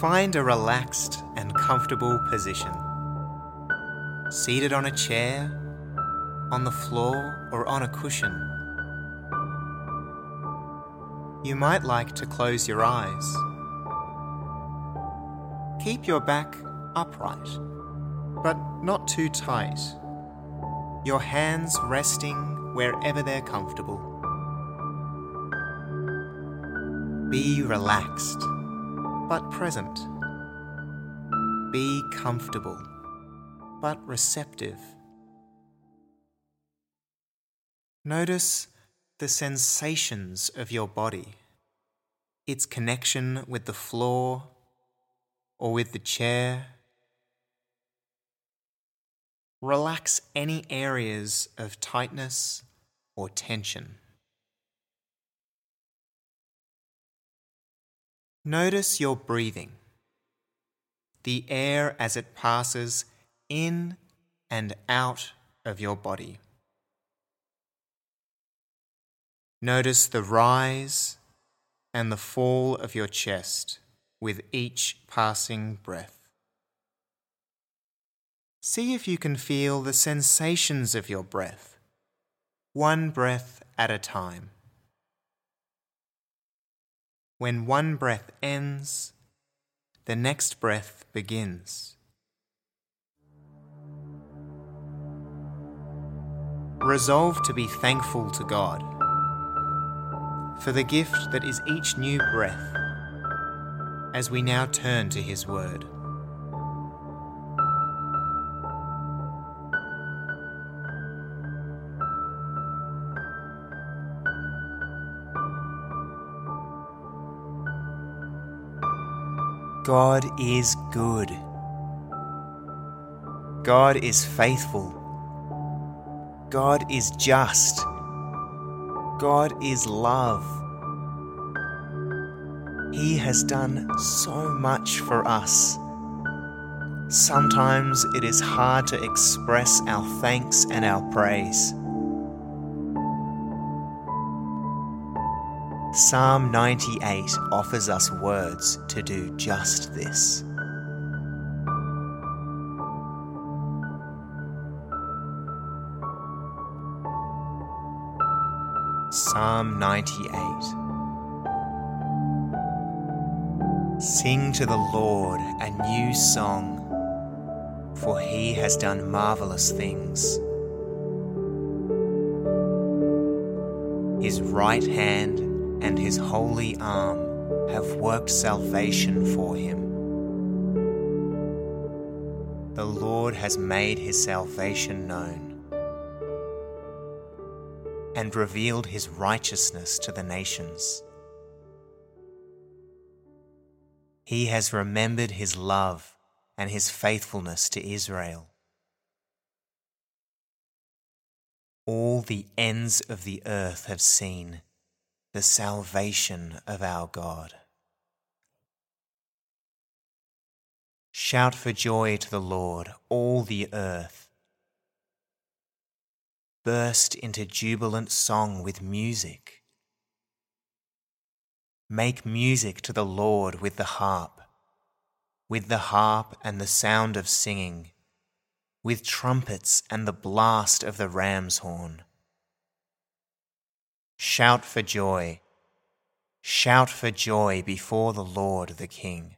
Find a relaxed and comfortable position. Seated on a chair, on the floor, or on a cushion. You might like to close your eyes. Keep your back upright, but not too tight. Your hands resting wherever they're comfortable. Be relaxed but present. Be comfortable, but receptive. Notice the sensations of your body, its connection with the floor or with the chair. Relax any areas of tightness or tension. Notice your breathing, the air as it passes in and out of your body. Notice the rise and the fall of your chest with each passing breath. See if you can feel the sensations of your breath, one breath at a time. When one breath ends, the next breath begins. Resolve to be thankful to God for the gift that is each new breath as we now turn to His Word. God is good. God is faithful. God is just. God is love. He has done so much for us. Sometimes it is hard to express our thanks and our praise. Psalm 98 offers us words to do just this. Psalm 98 Sing to the Lord a new song, for he has done marvelous things. His right hand and his holy arm have worked salvation for him. The Lord has made his salvation known and revealed his righteousness to the nations. He has remembered his love and his faithfulness to Israel. All the ends of the earth have seen the salvation of our God. Shout for joy to the Lord, all the earth. Burst into jubilant song with music. Make music to the Lord with the harp, with the harp and the sound of singing, with trumpets and the blast of the ram's horn Shout for joy. Shout for joy before the Lord the King.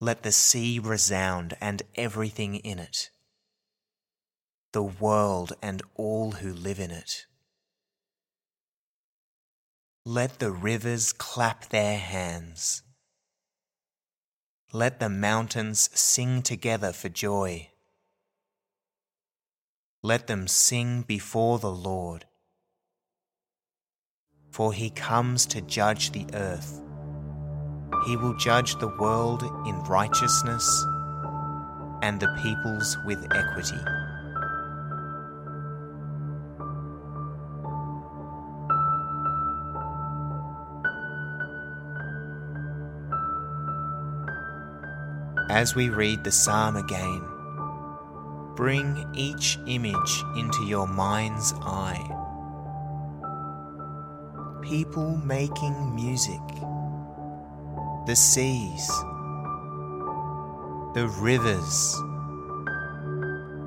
Let the sea resound and everything in it, the world and all who live in it. Let the rivers clap their hands. Let the mountains sing together for joy. Let them sing before the Lord for he comes to judge the earth. He will judge the world in righteousness and the peoples with equity. As we read the psalm again, bring each image into your mind's eye people making music, the seas, the rivers,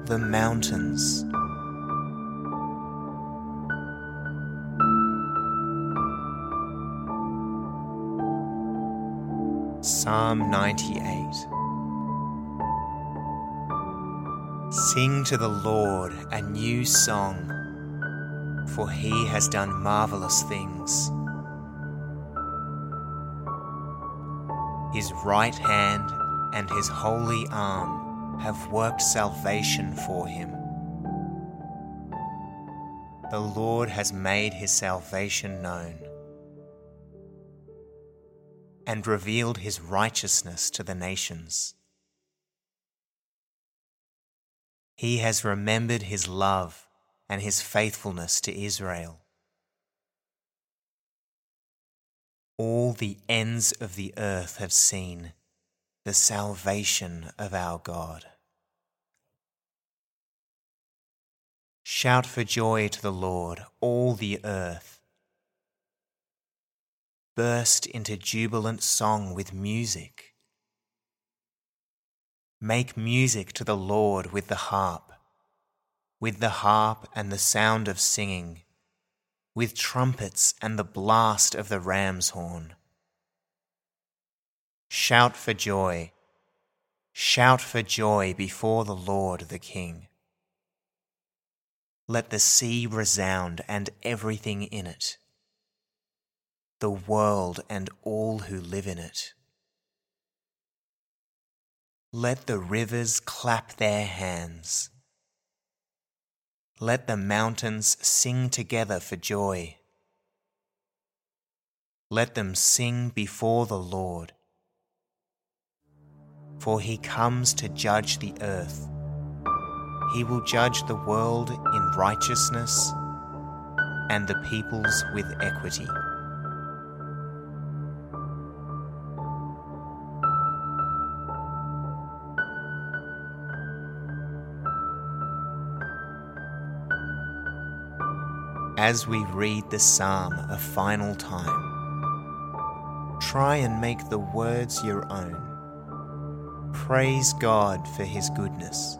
the mountains. Psalm 98 Sing to the Lord a new song, for he has done marvelous things. His right hand and his holy arm have worked salvation for him. The Lord has made his salvation known and revealed his righteousness to the nations. He has remembered his love and his faithfulness to Israel. All the ends of the earth have seen the salvation of our God. Shout for joy to the Lord, all the earth. Burst into jubilant song with music. Make music to the Lord with the harp, with the harp and the sound of singing with trumpets and the blast of the ram's horn. Shout for joy, shout for joy before the Lord the King. Let the sea resound and everything in it, the world and all who live in it. Let the rivers clap their hands let the mountains sing together for joy. Let them sing before the Lord. For he comes to judge the earth. He will judge the world in righteousness and the peoples with equity. As we read the psalm a final time. Try and make the words your own. Praise God for His goodness.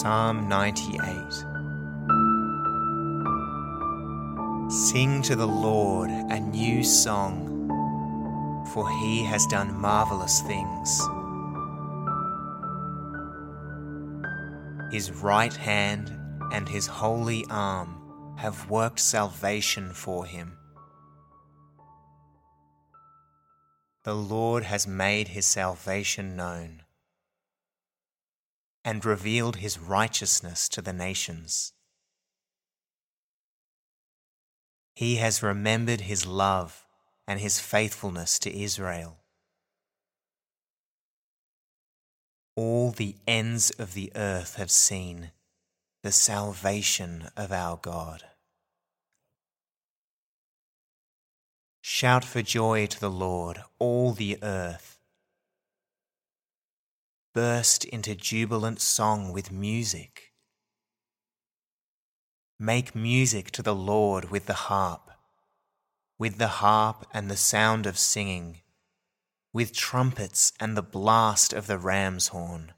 Psalm 98 Sing to the Lord a new song for he has done marvelous things. His right hand and his holy arm have worked salvation for him. The Lord has made his salvation known and revealed his righteousness to the nations. He has remembered his love and his faithfulness to Israel. All the ends of the earth have seen the salvation of our God. Shout for joy to the Lord, all the earth. Burst into jubilant song with music. Make music to the Lord with the harp with the harp and the sound of singing, with trumpets and the blast of the ram's horn.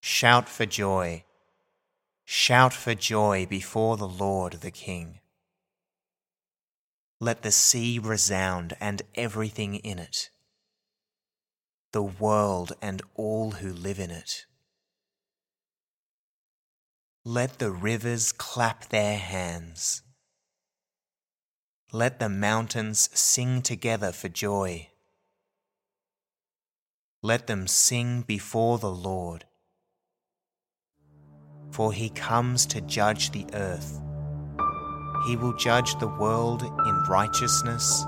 Shout for joy, shout for joy before the Lord the King. Let the sea resound and everything in it, the world and all who live in it. Let the rivers clap their hands let the mountains sing together for joy. Let them sing before the Lord. For he comes to judge the earth. He will judge the world in righteousness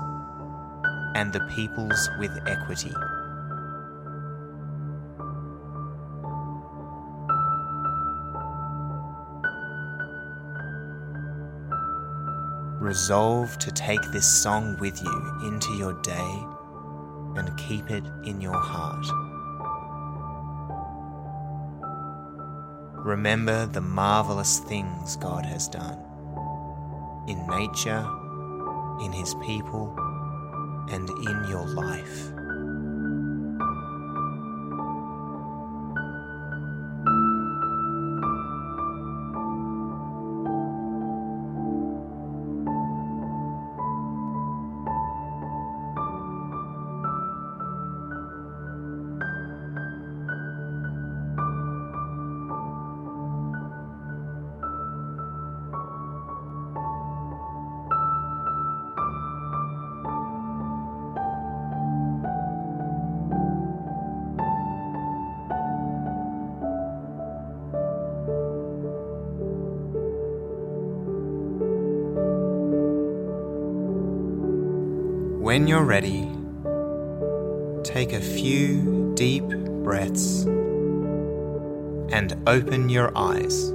and the peoples with equity. Resolve to take this song with you into your day and keep it in your heart. remember the marvelous things God has done in nature, in His people, and in your life. When you're ready, take a few deep breaths and open your eyes.